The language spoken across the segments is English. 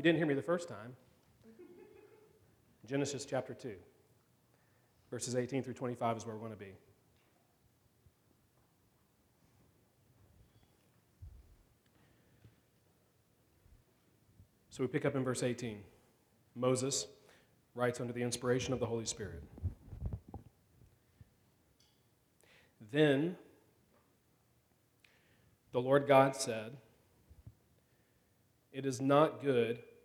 You didn't hear me the first time, Genesis chapter 2, verses 18 through 25 is where we're going to be. So we pick up in verse 18. Moses writes under the inspiration of the Holy Spirit. Then the Lord God said, It is not good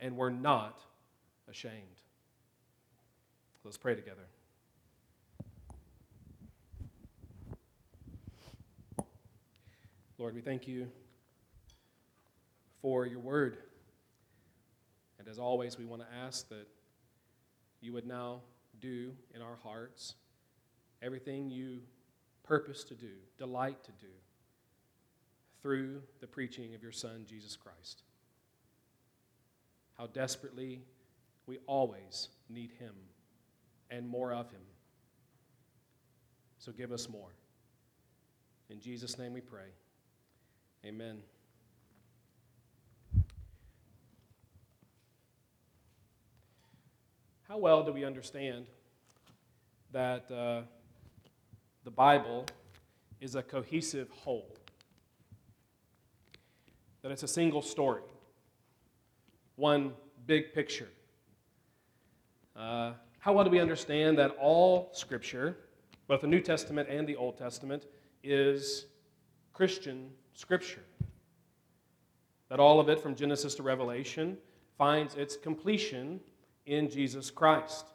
and were not ashamed. Let's pray together. Lord, we thank you for your word. And as always, we want to ask that you would now do in our hearts everything you purpose to do, delight to do, through the preaching of your Son, Jesus Christ. How desperately we always need him and more of him. So give us more. In Jesus' name we pray. Amen. How well do we understand that uh, the Bible is a cohesive whole? That it's a single story, one big picture. Uh, how well do we understand that all Scripture, both the New Testament and the Old Testament, is Christian Scripture? That all of it, from Genesis to Revelation, finds its completion in Jesus Christ.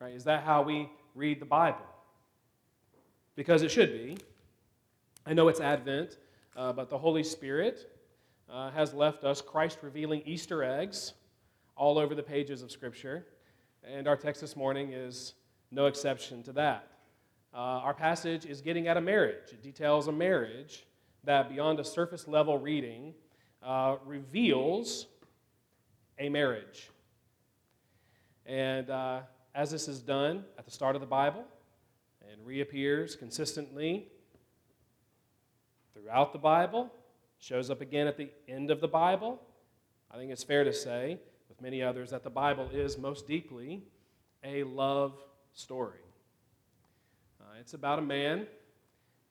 Right? Is that how we read the Bible? Because it should be. I know it's Advent, uh, but the Holy Spirit uh, has left us Christ revealing Easter eggs all over the pages of Scripture. And our text this morning is no exception to that. Uh, our passage is getting at a marriage. It details a marriage that, beyond a surface level reading, uh, reveals a marriage. And uh, as this is done at the start of the Bible and reappears consistently throughout the Bible, shows up again at the end of the Bible, I think it's fair to say, with many others, that the Bible is most deeply a love story. Uh, it's about a man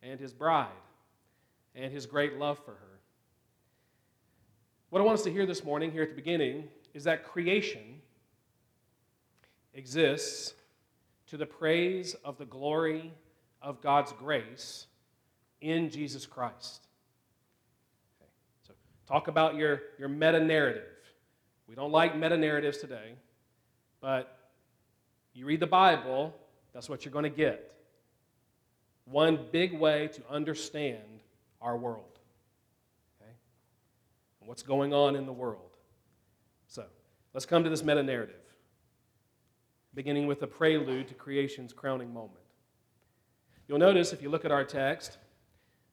and his bride and his great love for her. What I want us to hear this morning, here at the beginning, is that creation exists to the praise of the glory of God's grace in Jesus Christ. Talk about your, your meta narrative. We don't like meta narratives today. But you read the Bible, that's what you're going to get. One big way to understand our world. Okay? And what's going on in the world. So, let's come to this meta narrative, beginning with the prelude to creation's crowning moment. You'll notice if you look at our text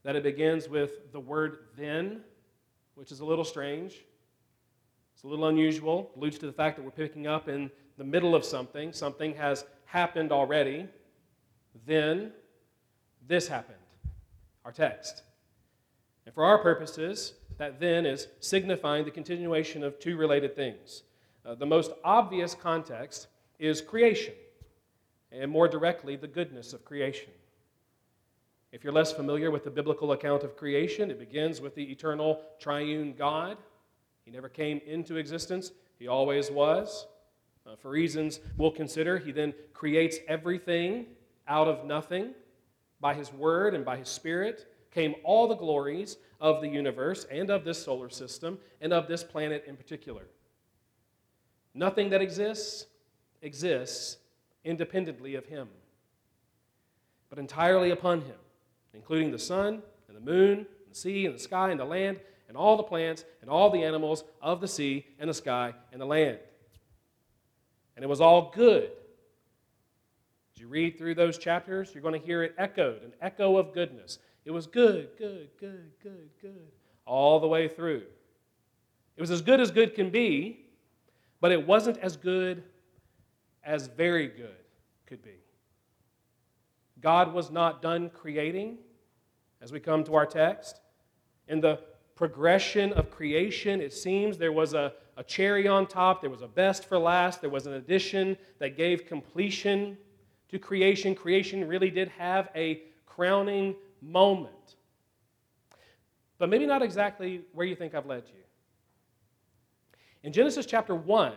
that it begins with the word then, which is a little strange. It's a little unusual, alludes to the fact that we're picking up in the middle of something. Something has happened already. Then this happened, our text. And for our purposes, that then is signifying the continuation of two related things. Uh, the most obvious context is creation, and more directly, the goodness of creation. If you're less familiar with the biblical account of creation, it begins with the eternal triune God. He never came into existence, He always was. Uh, for reasons we'll consider, He then creates everything out of nothing. By His Word and by His Spirit came all the glories of the universe and of this solar system and of this planet in particular. Nothing that exists exists independently of Him, but entirely upon Him including the sun and the moon, and the sea and the sky and the land, and all the plants and all the animals of the sea and the sky and the land. And it was all good. As you read through those chapters, you're going to hear it echoed, an echo of goodness. It was good, good, good, good, good, all the way through. It was as good as good can be, but it wasn't as good as very good could be. God was not done creating, as we come to our text. In the progression of creation, it seems there was a, a cherry on top, there was a best for last, there was an addition that gave completion to creation. Creation really did have a crowning moment. But maybe not exactly where you think I've led you. In Genesis chapter 1,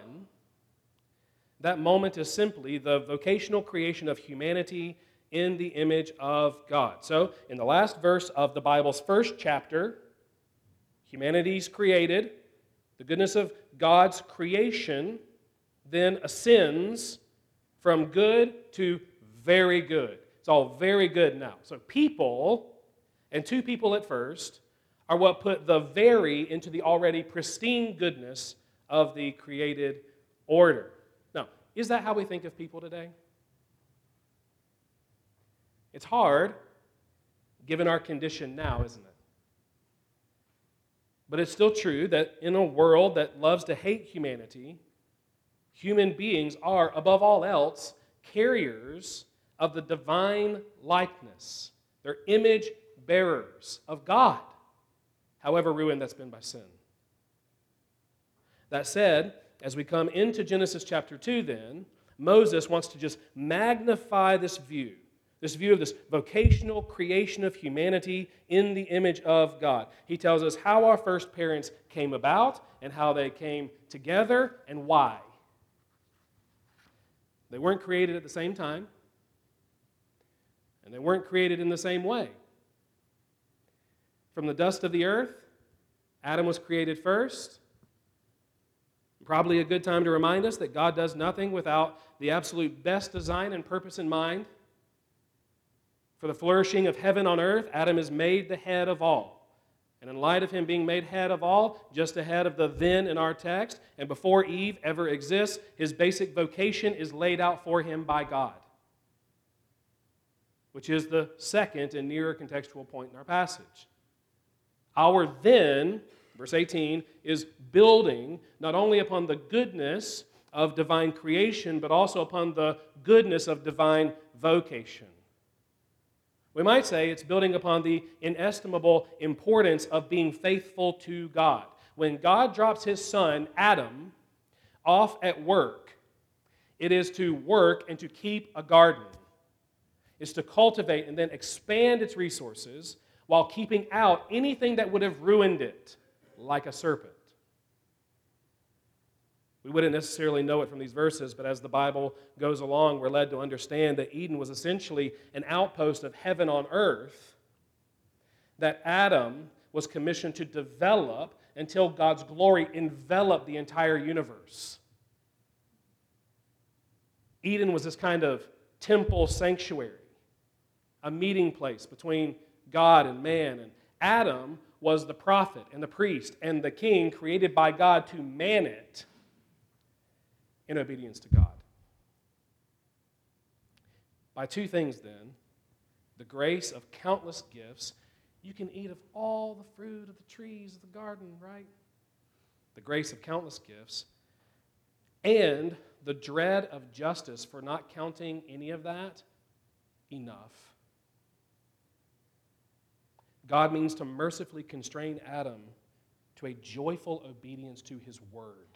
that moment is simply the vocational creation of humanity in the image of God. So, in the last verse of the Bible's first chapter, humanity's created, the goodness of God's creation then ascends from good to very good. It's all very good now. So, people, and two people at first, are what put the very into the already pristine goodness of the created order. Now, is that how we think of people today? It's hard, given our condition now, isn't it? But it's still true that in a world that loves to hate humanity, human beings are, above all else, carriers of the divine likeness. They're image bearers of God, however ruined that's been by sin. That said, as we come into Genesis chapter 2, then, Moses wants to just magnify this view this view of this vocational creation of humanity in the image of God. He tells us how our first parents came about and how they came together and why. They weren't created at the same time, and they weren't created in the same way. From the dust of the earth, Adam was created first. Probably a good time to remind us that God does nothing without the absolute best design and purpose in mind. For the flourishing of heaven on earth, Adam is made the head of all. And in light of him being made head of all, just ahead of the then in our text, and before Eve ever exists, his basic vocation is laid out for him by God, which is the second and nearer contextual point in our passage. Our then, verse 18, is building not only upon the goodness of divine creation, but also upon the goodness of divine vocation. We might say it's building upon the inestimable importance of being faithful to God. When God drops his son, Adam, off at work, it is to work and to keep a garden. It's to cultivate and then expand its resources while keeping out anything that would have ruined it, like a serpent. We wouldn't necessarily know it from these verses, but as the Bible goes along, we're led to understand that Eden was essentially an outpost of heaven on earth that Adam was commissioned to develop until God's glory enveloped the entire universe. Eden was this kind of temple sanctuary, a meeting place between God and man. And Adam was the prophet and the priest and the king created by God to man it in obedience to God. By two things, then the grace of countless gifts. You can eat of all the fruit of the trees of the garden, right? The grace of countless gifts. And the dread of justice for not counting any of that enough. God means to mercifully constrain Adam to a joyful obedience to his word.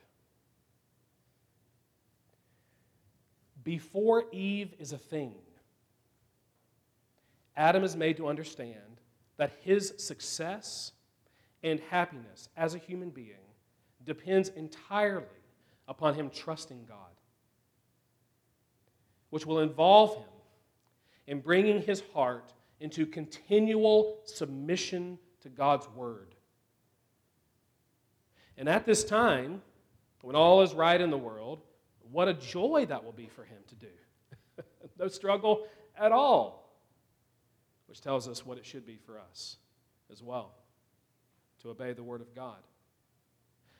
Before Eve is a thing, Adam is made to understand that his success and happiness as a human being depends entirely upon him trusting God, which will involve him in bringing his heart into continual submission to God's word. And at this time, when all is right in the world, what a joy that will be for him to do. no struggle at all, which tells us what it should be for us as well to obey the word of God.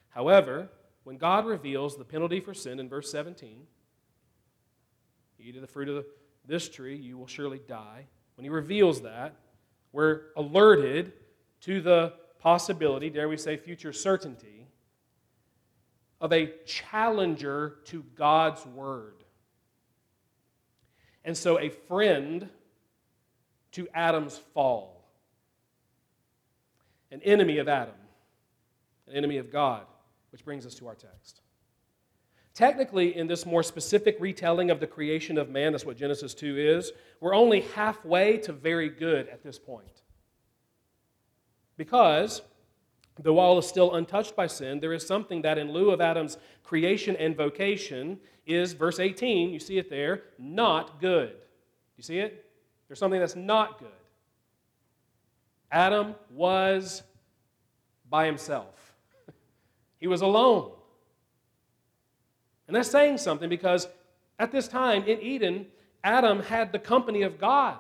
However, when God reveals the penalty for sin in verse 17, eat of the fruit of this tree, you will surely die when he reveals that, we're alerted to the possibility, dare we say, future certainty, of a challenger to God's word. And so, a friend to Adam's fall, an enemy of Adam, an enemy of God, which brings us to our text. Technically, in this more specific retelling of the creation of man, that's what Genesis 2 is, we're only halfway to very good at this point. Because, though all is still untouched by sin, there is something that, in lieu of Adam's creation and vocation, is, verse 18, you see it there, not good. You see it? There's something that's not good. Adam was by himself, he was alone. And that's saying something because at this time in Eden, Adam had the company of God.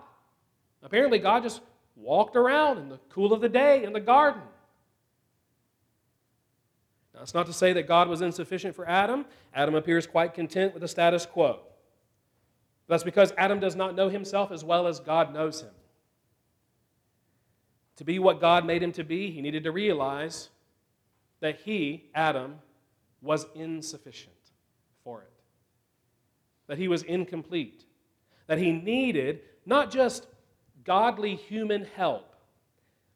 Apparently, God just walked around in the cool of the day in the garden. It's not to say that God was insufficient for Adam. Adam appears quite content with the status quo. That's because Adam does not know himself as well as God knows him. To be what God made him to be, he needed to realize that he, Adam, was insufficient for it, that he was incomplete, that he needed not just godly human help,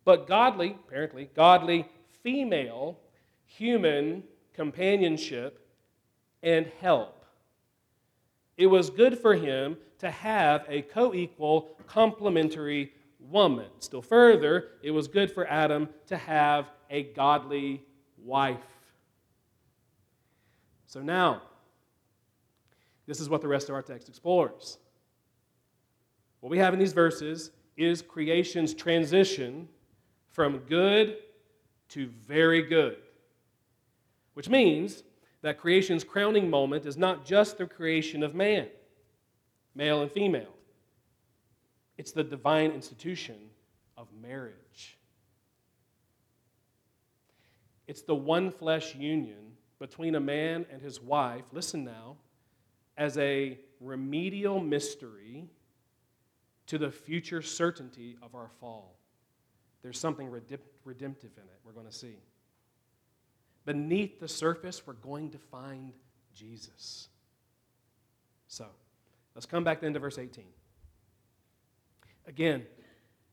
but godly, apparently, godly female human companionship and help. It was good for him to have a co equal, complementary woman. Still further, it was good for Adam to have a godly wife. So now, this is what the rest of our text explores. What we have in these verses is creation's transition from good to very good, which means that creation's crowning moment is not just the creation of man, male and female, it's the divine institution of marriage. It's the one flesh union between a man and his wife. Listen now as a remedial mystery to the future certainty of our fall. There's something redemptive in it, we're going to see. Beneath the surface, we're going to find Jesus. So, let's come back then to verse 18. Again,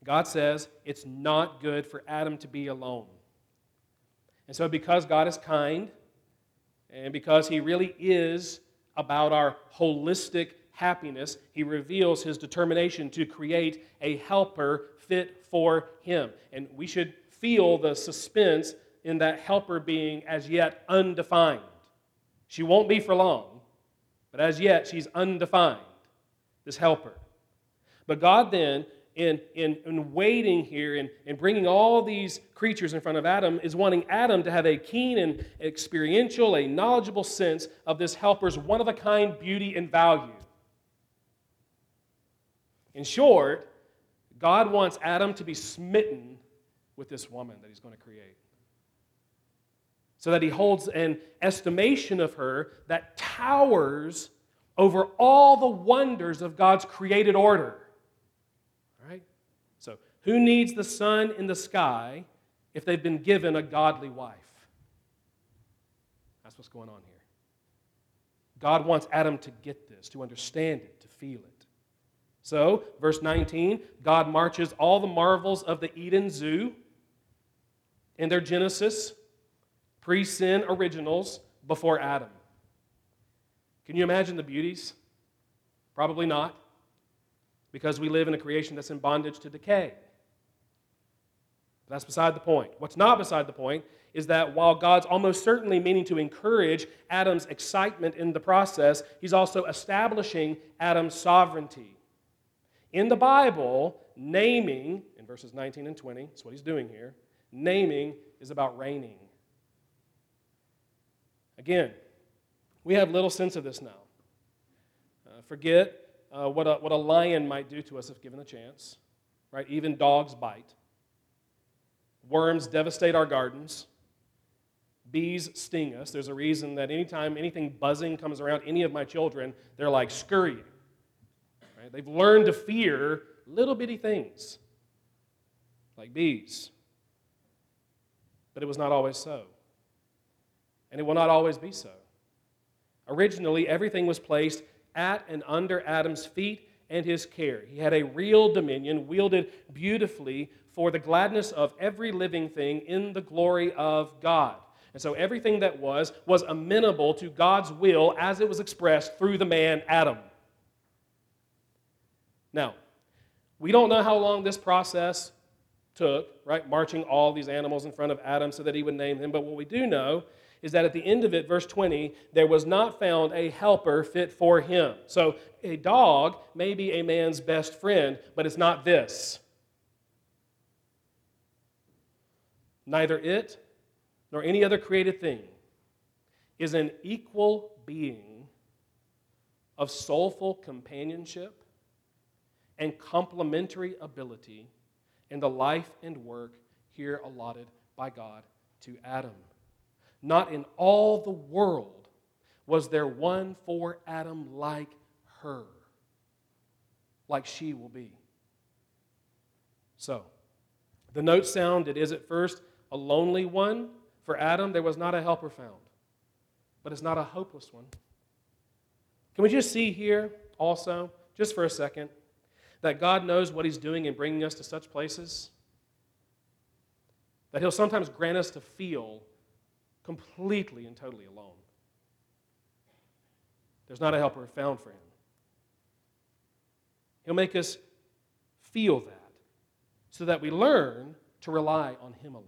God says it's not good for Adam to be alone. And so, because God is kind, and because He really is about our holistic happiness, he reveals his determination to create a helper fit for him. And we should feel the suspense in that helper being as yet undefined. She won't be for long, but as yet she's undefined, this helper. But God then in, in, in waiting here and, and bringing all these creatures in front of Adam is wanting Adam to have a keen and experiential, a knowledgeable sense of this helper's one of a kind beauty and value. In short, God wants Adam to be smitten with this woman that he's going to create. So that he holds an estimation of her that towers over all the wonders of God's created order. All right? So, who needs the sun in the sky if they've been given a godly wife? That's what's going on here. God wants Adam to get this, to understand it, to feel it. So, verse 19, God marches all the marvels of the Eden zoo in their Genesis, pre sin originals before Adam. Can you imagine the beauties? Probably not, because we live in a creation that's in bondage to decay. That's beside the point. What's not beside the point is that while God's almost certainly meaning to encourage Adam's excitement in the process, he's also establishing Adam's sovereignty. In the Bible, naming, in verses 19 and 20, that's what he's doing here, naming is about reigning. Again, we have little sense of this now. Uh, forget uh, what, a, what a lion might do to us if given a chance, right? Even dogs bite. Worms devastate our gardens. Bees sting us. There's a reason that anytime anything buzzing comes around any of my children, they're like scurrying. Right? They've learned to fear little bitty things like bees. But it was not always so. And it will not always be so. Originally, everything was placed at and under Adam's feet and his care. He had a real dominion, wielded beautifully for the gladness of every living thing in the glory of God. And so everything that was, was amenable to God's will as it was expressed through the man Adam. Now, we don't know how long this process took, right? Marching all these animals in front of Adam so that he would name them. But what we do know is that at the end of it, verse 20, there was not found a helper fit for him. So a dog may be a man's best friend, but it's not this. Neither it nor any other created thing is an equal being of soulful companionship and complementary ability in the life and work here allotted by God to Adam. Not in all the world was there one for Adam like her, like she will be. So, the note sounded is at first a lonely one. For Adam, there was not a helper found, but it's not a hopeless one. Can we just see here also, just for a second, that God knows what He's doing in bringing us to such places? That He'll sometimes grant us to feel completely and totally alone. There's not a helper found for Him. He'll make us feel that so that we learn to rely on Him alone.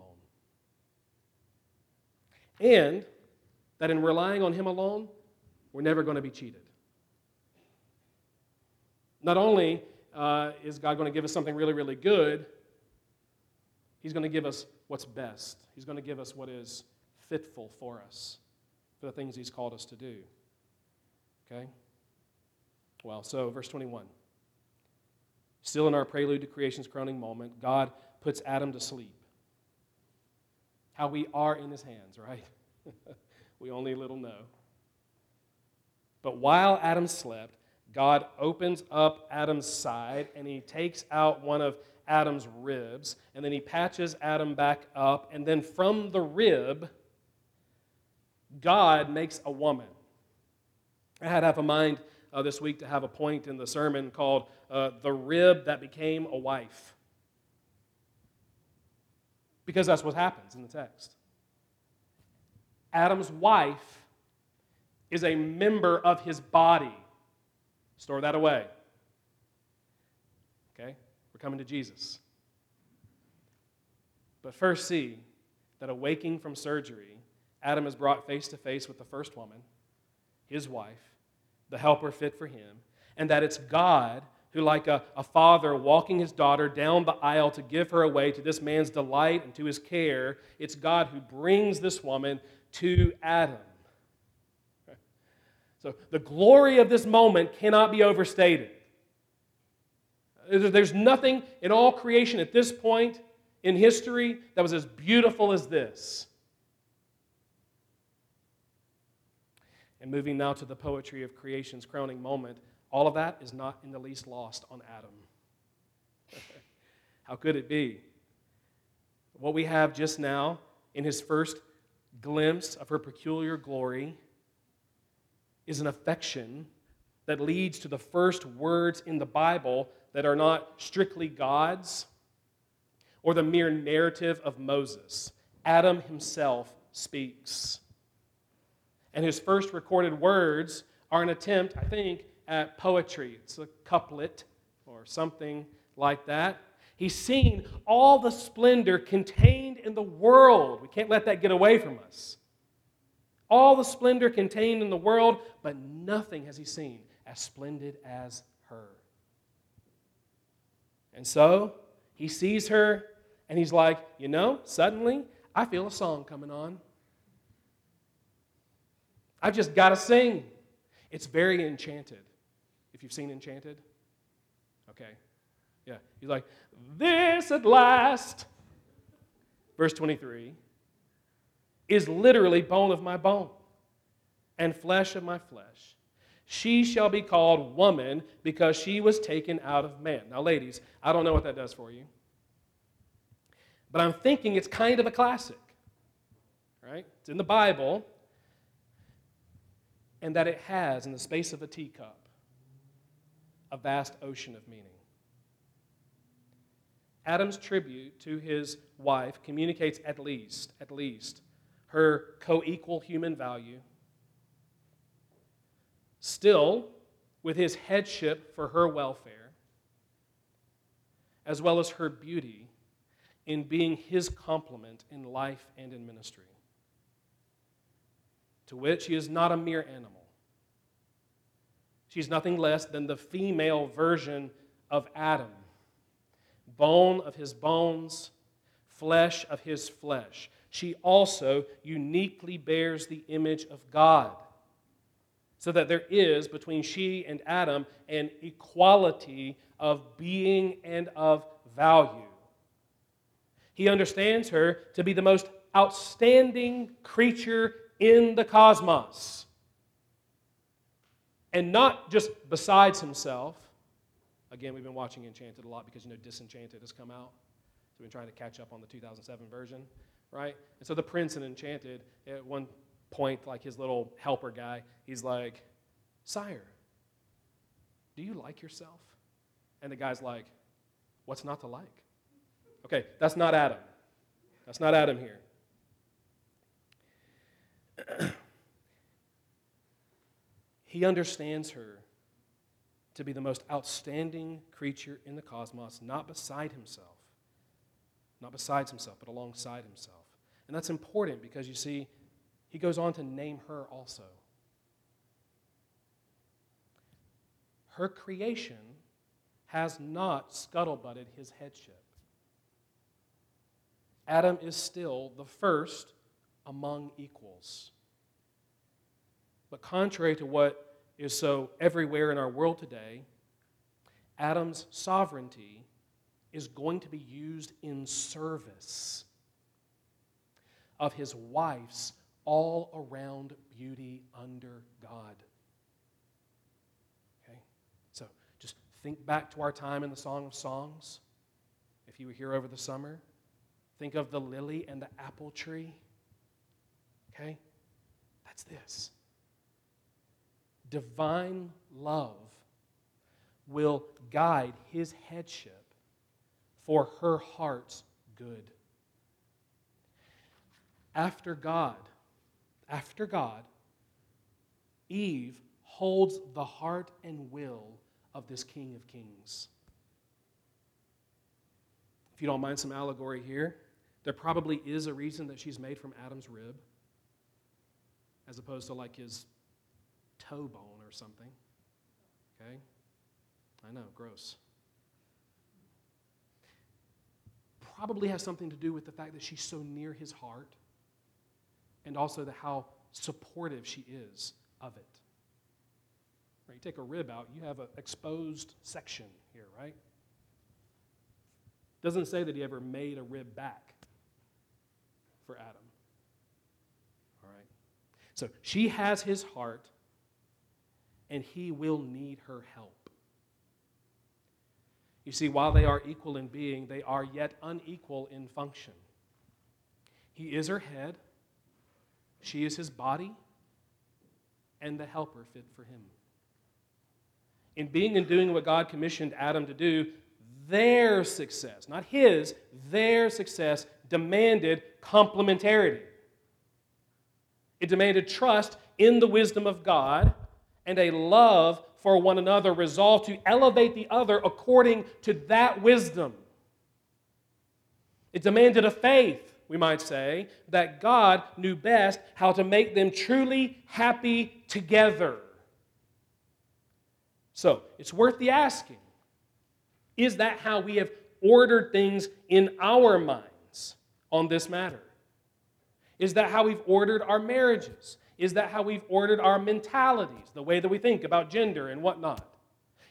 And that in relying on Him alone, we're never going to be cheated. Not only uh, is God going to give us something really, really good, He's going to give us what's best. He's going to give us what is fitful for us, for the things He's called us to do. Okay? Well, so verse 21. Still in our prelude to creation's crowning moment, God puts Adam to sleep. How we are in His hands, right? we only little know. But while Adam slept, God opens up Adam's side and he takes out one of Adam's ribs, and then he patches Adam back up, and then from the rib, God makes a woman. I had half a mind uh, this week to have a point in the sermon called uh, The Rib That Became a Wife. Because that's what happens in the text. Adam's wife is a member of his body. Store that away. Okay? We're coming to Jesus. But first, see that awaking from surgery, Adam is brought face to face with the first woman, his wife, the helper fit for him, and that it's God who, like a, a father walking his daughter down the aisle to give her away to this man's delight and to his care, it's God who brings this woman to Adam. So the glory of this moment cannot be overstated. There's nothing in all creation at this point in history that was as beautiful as this. And moving now to the poetry of creation's crowning moment, all of that is not in the least lost on Adam. How could it be? What we have just now in his first glimpse of her peculiar glory is an affection that leads to the first words in the Bible that are not strictly God's or the mere narrative of Moses. Adam himself speaks. And his first recorded words are an attempt, I think, at poetry. It's a couplet or something like that. He's seen all the splendor contained in the world. We can't let that get away from us. All the splendor contained in the world, but nothing has he seen as splendid as her. And so he sees her and he's like, you know, suddenly I feel a song coming on. I've just got to sing. It's very enchanted. If you've seen Enchanted, okay. Yeah. He's like, this at last, verse 23, is literally bone of my bone and flesh of my flesh. She shall be called woman because she was taken out of man. Now, ladies, I don't know what that does for you, but I'm thinking it's kind of a classic, right? It's in the Bible, and that it has, in the space of a teacup, a vast ocean of meaning. Adam's tribute to his wife communicates at least, at least, her co equal human value. Still, with his headship for her welfare, as well as her beauty in being his complement in life and in ministry, to which she is not a mere animal. She's nothing less than the female version of Adam bone of his bones, flesh of his flesh. She also uniquely bears the image of God. So that there is between she and Adam an equality of being and of value. He understands her to be the most outstanding creature in the cosmos. And not just besides himself, Again, we've been watching Enchanted a lot because you know Disenchanted has come out. So we've been trying to catch up on the 2007 version, right? And so the prince in Enchanted, at one point, like his little helper guy, he's like, Sire, do you like yourself? And the guy's like, What's not to like? Okay, that's not Adam. That's not Adam here. he understands her to be the most outstanding creature in the cosmos, not beside himself. Not besides himself, but alongside himself. And that's important because you see, he goes on to name her also. Her creation has not scuttlebutted his headship. Adam is still the first among equals. But contrary to what is so everywhere in our world today, Adam's sovereignty is going to be used in service of his wife's all around beauty under God. Okay? So just think back to our time in the Song of Songs. If you were here over the summer, think of the lily and the apple tree. Okay? That's this divine love will guide his headship for her heart's good. After God, after God, Eve holds the heart and will of this King of Kings. If you don't mind some allegory here, there probably is a reason that she's made from Adam's rib, as opposed to like his toe bone or something. Okay? I know, gross. Probably has something to do with the fact that she's so near his heart and also the, how supportive she is of it. Right, you take a rib out, you have an exposed section here, right? Doesn't say that he ever made a rib back for Adam. So she has his heart, and he will need her help. You see, while they are equal in being, they are yet unequal in function. He is her head, she is his body, and the helper fit for him. In being and doing what God commissioned Adam to do, their success, not his, their success demanded complementarity. It demanded trust in the wisdom of God and a love for one another, resolved to elevate the other according to that wisdom. It demanded a faith, we might say, that God knew best how to make them truly happy together. So, it's worth the asking is that how we have ordered things in our minds on this matter? Is that how we've ordered our marriages? Is that how we've ordered our mentalities, the way that we think about gender and whatnot?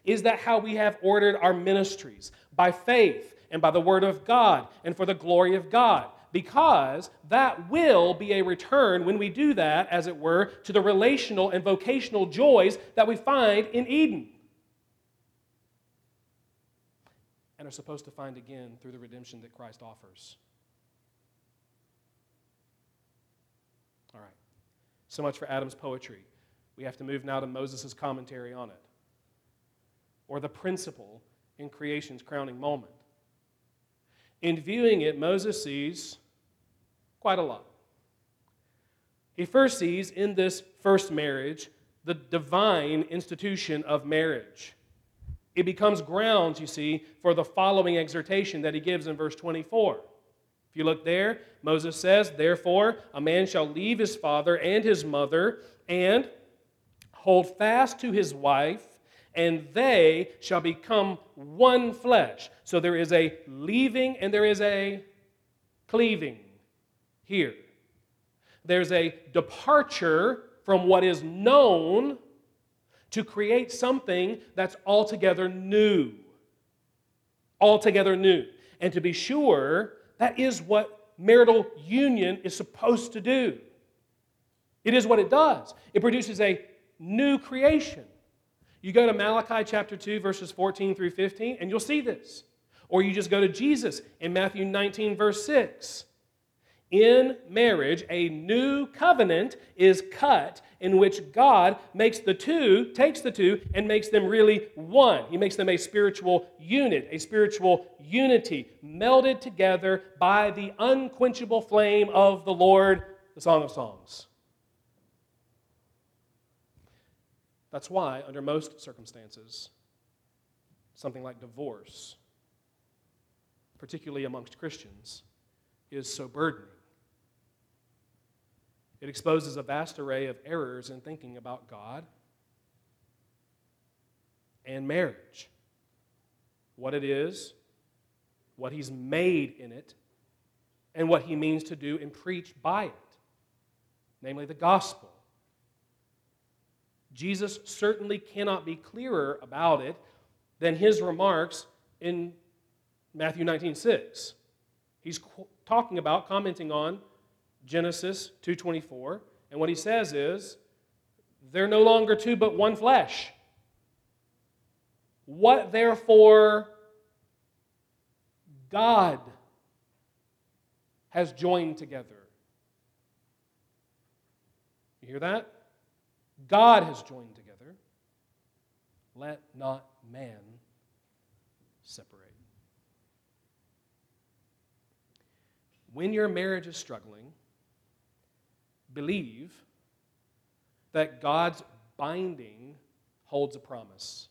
Is that how we have ordered our ministries? By faith and by the Word of God and for the glory of God. Because that will be a return when we do that, as it were, to the relational and vocational joys that we find in Eden. and are supposed to find again through the redemption that Christ offers. All right. So much for Adam's poetry. We have to move now to Moses' commentary on it, or the principle in creation's crowning moment. In viewing it, Moses sees quite a lot. He first sees in this first marriage the divine institution of marriage. It becomes grounds, you see, for the following exhortation that he gives in verse 24. If you look there, Moses says, Therefore, a man shall leave his father and his mother and hold fast to his wife, and they shall become one flesh. So there is a leaving and there is a cleaving here. There's a departure from what is known to create something that's altogether new. Altogether new. And to be sure, that is what marital union is supposed to do. It is what it does. It produces a new creation. You go to Malachi chapter 2, verses 14 through 15, and you'll see this. Or you just go to Jesus in Matthew 19, verse 6 in marriage, a new covenant is cut in which God makes the two, takes the two, and makes them really one. He makes them a spiritual unit, a spiritual unity, melded together by the unquenchable flame of the Lord, the Song of Songs. That's why, under most circumstances, something like divorce, particularly amongst Christians, is so burdening it exposes a vast array of errors in thinking about God and marriage. What it is, what He's made in it, and what He means to do and preach by it, namely the gospel. Jesus certainly cannot be clearer about it than his remarks in Matthew 19 6. He's talking about, commenting on Genesis 2:24, and what he says is they're no longer two but one flesh. What therefore God has joined together. You hear that? God has joined together. Let not man separate. When your marriage is struggling, believe that God's binding holds a promise.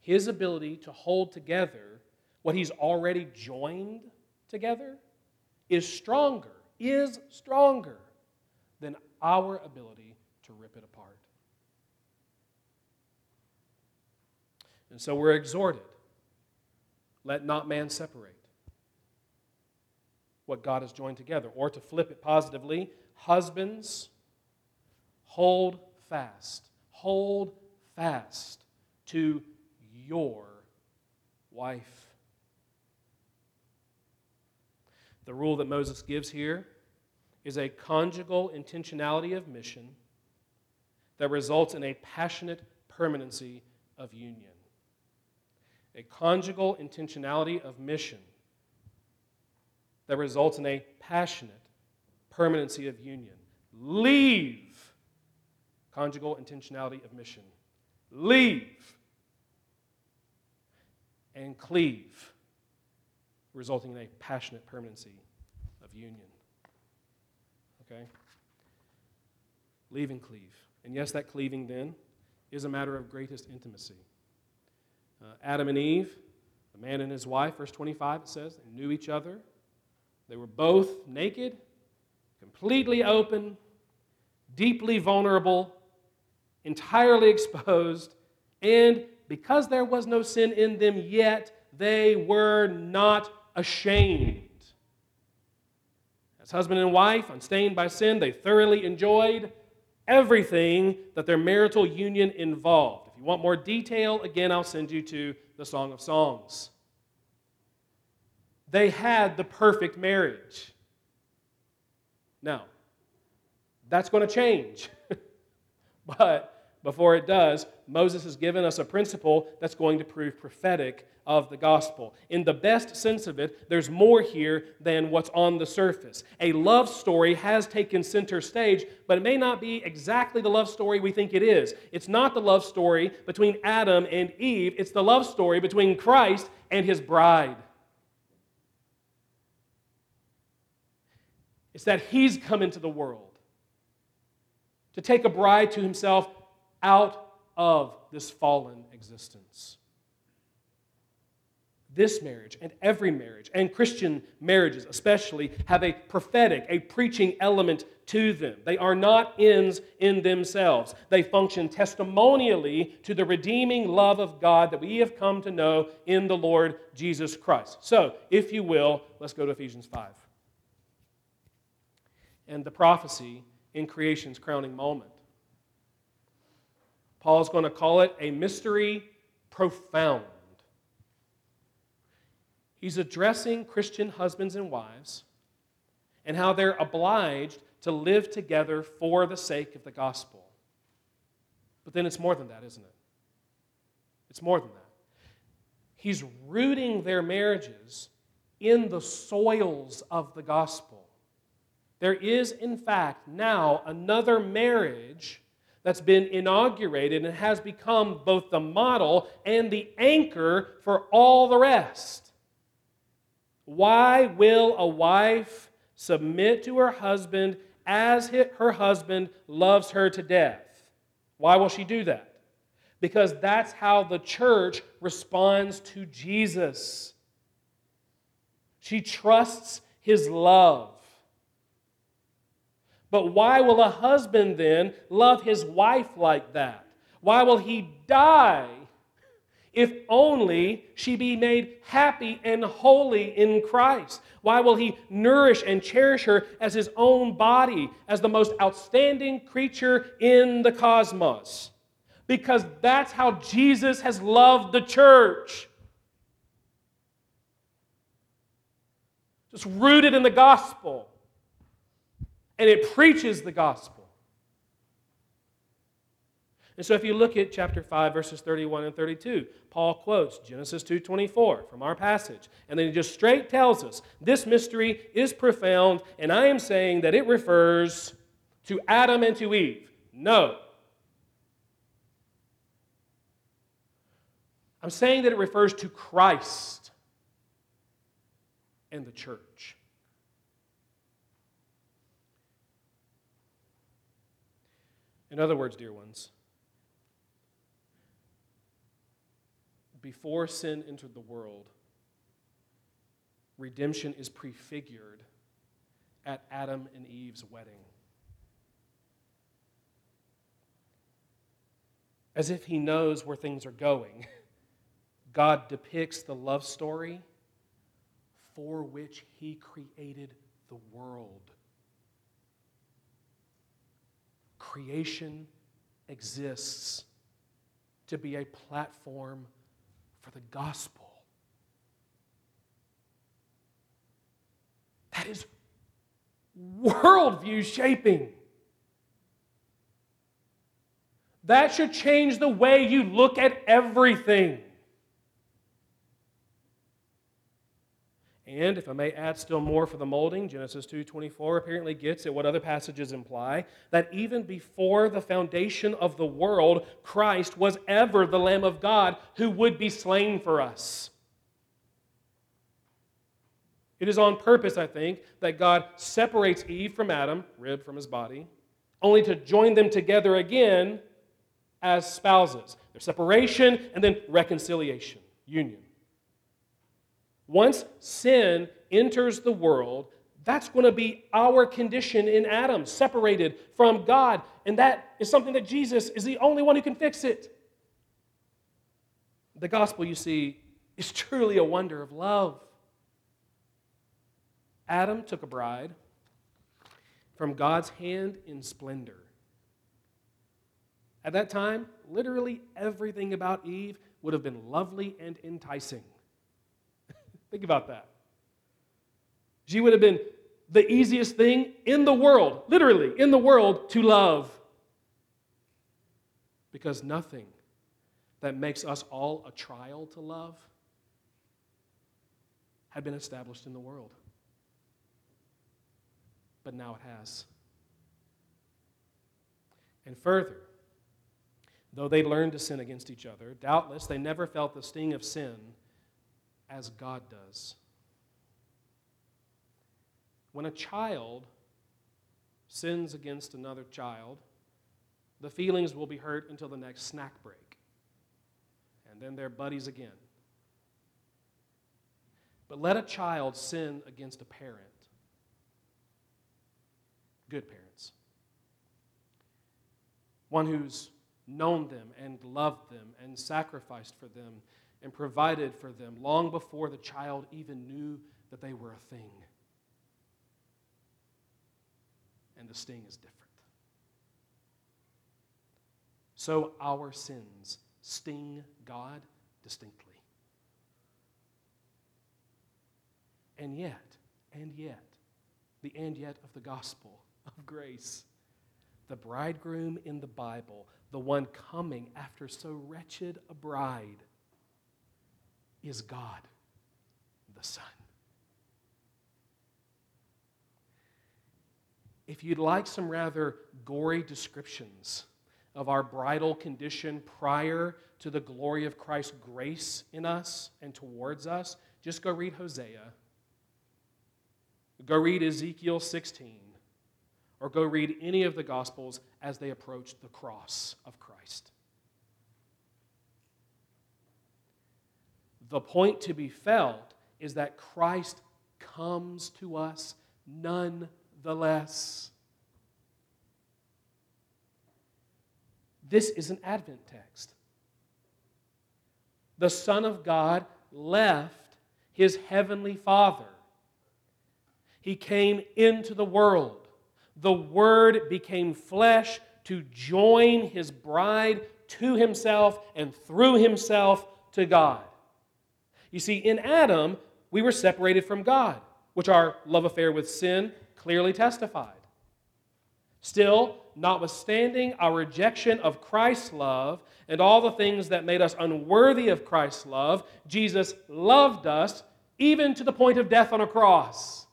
His ability to hold together what He's already joined together is stronger, is stronger than our ability to rip it apart. And so we're exhorted let not man separate what God has joined together. Or to flip it positively, Husbands, hold fast. Hold fast to your wife. The rule that Moses gives here is a conjugal intentionality of mission that results in a passionate permanency of union. A conjugal intentionality of mission that results in a passionate permanency of union. Leave conjugal intentionality of mission. Leave and cleave, resulting in a passionate permanency of union. Okay? Leave and cleave. And yes, that cleaving then is a matter of greatest intimacy. Uh, Adam and Eve, the man and his wife, verse 25, it says, knew each other. They were both naked, completely open, deeply vulnerable, entirely exposed, and because there was no sin in them yet, they were not ashamed. As husband and wife, unstained by sin, they thoroughly enjoyed everything that their marital union involved. If you want more detail, again, I'll send you to the Song of Songs. They had the perfect marriage. Now, that's going to change. but before it does, Moses has given us a principle that's going to prove prophetic of the gospel. In the best sense of it, there's more here than what's on the surface. A love story has taken center stage, but it may not be exactly the love story we think it is. It's not the love story between Adam and Eve, it's the love story between Christ and his bride. It's that he's come into the world to take a bride to himself out of this fallen existence. This marriage and every marriage, and Christian marriages especially, have a prophetic, a preaching element to them. They are not ends in themselves. They function testimonially to the redeeming love of God that we have come to know in the Lord Jesus Christ. So, if you will, let's go to Ephesians 5. And the prophecy in creation's crowning moment. Paul's going to call it a mystery profound. He's addressing Christian husbands and wives and how they're obliged to live together for the sake of the gospel. But then it's more than that, isn't it? It's more than that. He's rooting their marriages in the soils of the gospel. There is, in fact, now another marriage that's been inaugurated and has become both the model and the anchor for all the rest. Why will a wife submit to her husband as her husband loves her to death? Why will she do that? Because that's how the church responds to Jesus. She trusts his love. But why will a husband then love his wife like that? Why will he die if only she be made happy and holy in Christ? Why will he nourish and cherish her as his own body, as the most outstanding creature in the cosmos? Because that's how Jesus has loved the church. Just rooted in the gospel and it preaches the gospel. And so if you look at chapter 5 verses 31 and 32, Paul quotes Genesis 2:24 from our passage, and then he just straight tells us, this mystery is profound, and I am saying that it refers to Adam and to Eve. No. I'm saying that it refers to Christ and the church. In other words, dear ones, before sin entered the world, redemption is prefigured at Adam and Eve's wedding. As if he knows where things are going, God depicts the love story for which he created the world. Creation exists to be a platform for the gospel. That is worldview shaping. That should change the way you look at everything. And if I may add still more for the molding, Genesis 2:24 apparently gets at what other passages imply that even before the foundation of the world, Christ was ever the lamb of God who would be slain for us. It is on purpose, I think, that God separates Eve from Adam, rib from his body, only to join them together again as spouses. Their separation and then reconciliation, union. Once sin enters the world, that's going to be our condition in Adam, separated from God. And that is something that Jesus is the only one who can fix it. The gospel, you see, is truly a wonder of love. Adam took a bride from God's hand in splendor. At that time, literally everything about Eve would have been lovely and enticing. Think about that. She would have been the easiest thing in the world, literally in the world, to love. Because nothing that makes us all a trial to love had been established in the world. But now it has. And further, though they learned to sin against each other, doubtless they never felt the sting of sin as God does. When a child sins against another child, the feelings will be hurt until the next snack break. And then they're buddies again. But let a child sin against a parent. Good parents. One who's known them and loved them and sacrificed for them and provided for them long before the child even knew that they were a thing. And the sting is different. So our sins sting God distinctly. And yet, and yet, the and yet of the gospel of grace, the bridegroom in the Bible, the one coming after so wretched a bride, is God the Son. If you'd like some rather gory descriptions of our bridal condition prior to the glory of Christ's grace in us and towards us, just go read Hosea. Go read Ezekiel 16. Or go read any of the Gospels as they approach the cross of Christ. The point to be felt is that Christ comes to us nonetheless. This is an Advent text. The Son of God left his heavenly Father. He came into the world. The Word became flesh to join his bride to himself and through himself to God. You see, in Adam, we were separated from God, which our love affair with sin clearly testified. Still, notwithstanding our rejection of Christ's love and all the things that made us unworthy of Christ's love, Jesus loved us even to the point of death on a cross.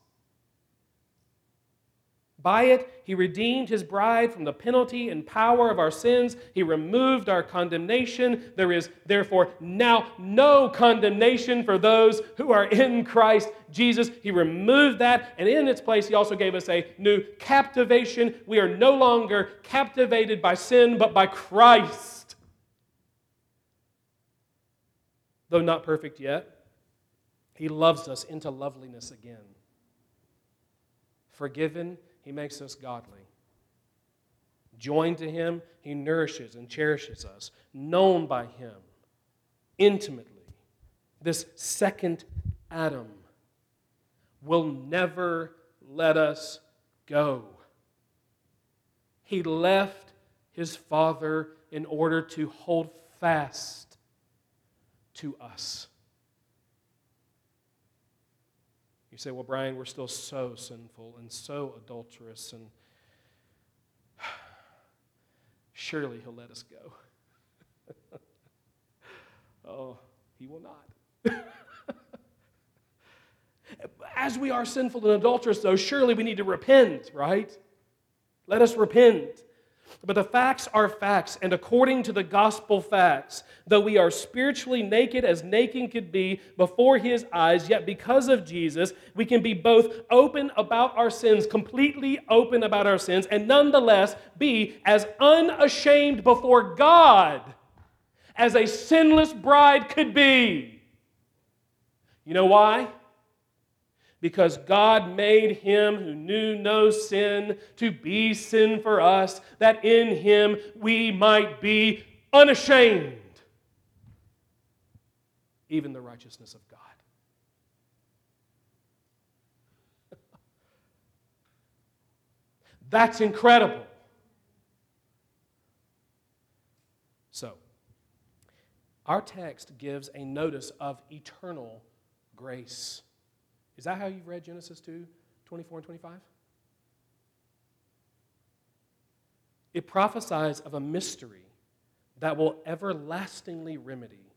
By it, he redeemed his bride from the penalty and power of our sins. He removed our condemnation. There is therefore now no condemnation for those who are in Christ Jesus. He removed that, and in its place, he also gave us a new captivation. We are no longer captivated by sin, but by Christ. Though not perfect yet, he loves us into loveliness again. Forgiven he makes us godly. Joined to Him, He nourishes and cherishes us. Known by Him intimately. This second Adam will never let us go. He left His Father in order to hold fast to us. You say, well, Brian, we're still so sinful and so adulterous, and surely he'll let us go. oh, he will not. As we are sinful and adulterous, though, surely we need to repent, right? Let us repent. But the facts are facts, and according to the gospel facts, though we are spiritually naked as naked could be before his eyes, yet because of Jesus, we can be both open about our sins, completely open about our sins, and nonetheless be as unashamed before God as a sinless bride could be. You know why? Because God made him who knew no sin to be sin for us, that in him we might be unashamed, even the righteousness of God. That's incredible. So, our text gives a notice of eternal grace. Is that how you've read Genesis 2 24 and 25? It prophesies of a mystery that will everlastingly remedy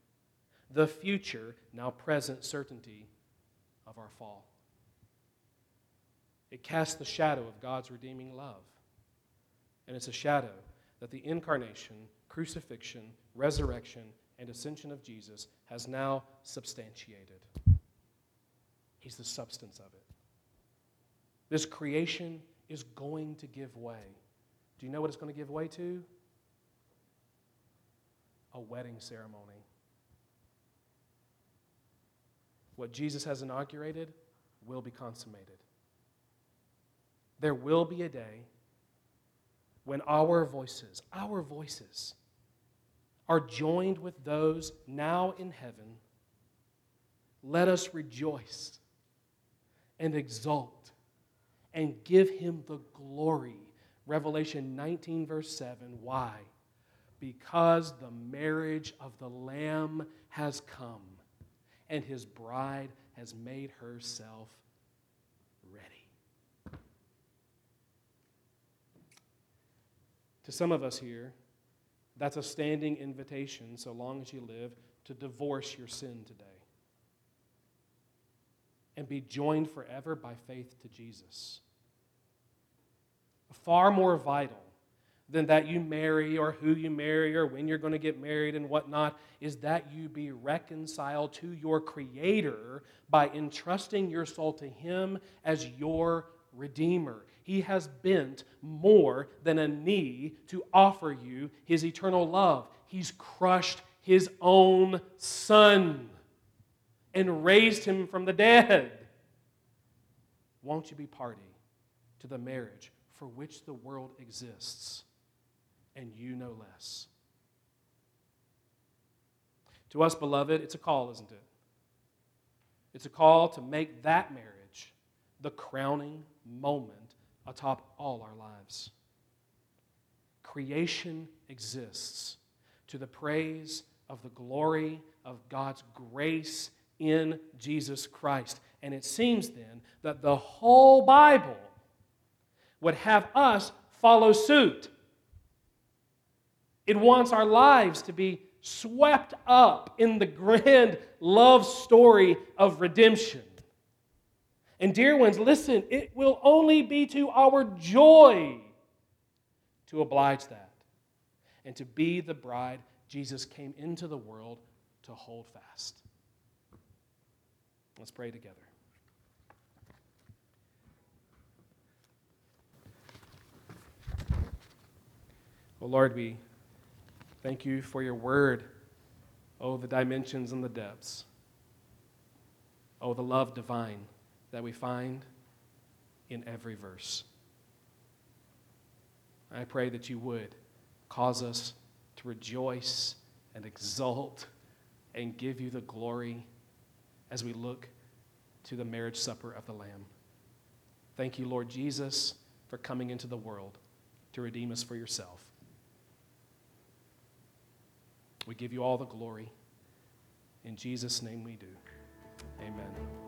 the future, now present certainty of our fall. It casts the shadow of God's redeeming love. And it's a shadow that the incarnation, crucifixion, resurrection, and ascension of Jesus has now substantiated. He's the substance of it. This creation is going to give way. Do you know what it's going to give way to? A wedding ceremony. What Jesus has inaugurated will be consummated. There will be a day when our voices, our voices, are joined with those now in heaven. Let us rejoice and exalt and give him the glory. Revelation 19, verse 7. Why? Because the marriage of the Lamb has come, and his bride has made herself ready. To some of us here, that's a standing invitation, so long as you live, to divorce your sin today and be joined forever by faith to Jesus. Far more vital than that you marry or who you marry or when you're going to get married and whatnot is that you be reconciled to your Creator by entrusting your soul to Him as your Redeemer. He has bent more than a knee to offer you His eternal love. He's crushed His own Son and raised him from the dead. Won't you be party to the marriage for which the world exists and you no less? To us, beloved, it's a call, isn't it? It's a call to make that marriage the crowning moment atop all our lives. Creation exists to the praise of the glory of God's grace in Jesus Christ. And it seems then that the whole Bible would have us follow suit. It wants our lives to be swept up in the grand love story of redemption. And, dear ones, listen, it will only be to our joy to oblige that and to be the bride Jesus came into the world to hold fast. Let's pray together. Oh Lord, we thank you for your word. Oh, the dimensions and the depths. Oh, the love divine that we find in every verse. I pray that you would cause us to rejoice and exult and give you the glory as we look to the marriage supper of the Lamb. Thank you, Lord Jesus, for coming into the world to redeem us for yourself. We give you all the glory. In Jesus' name we do. Amen.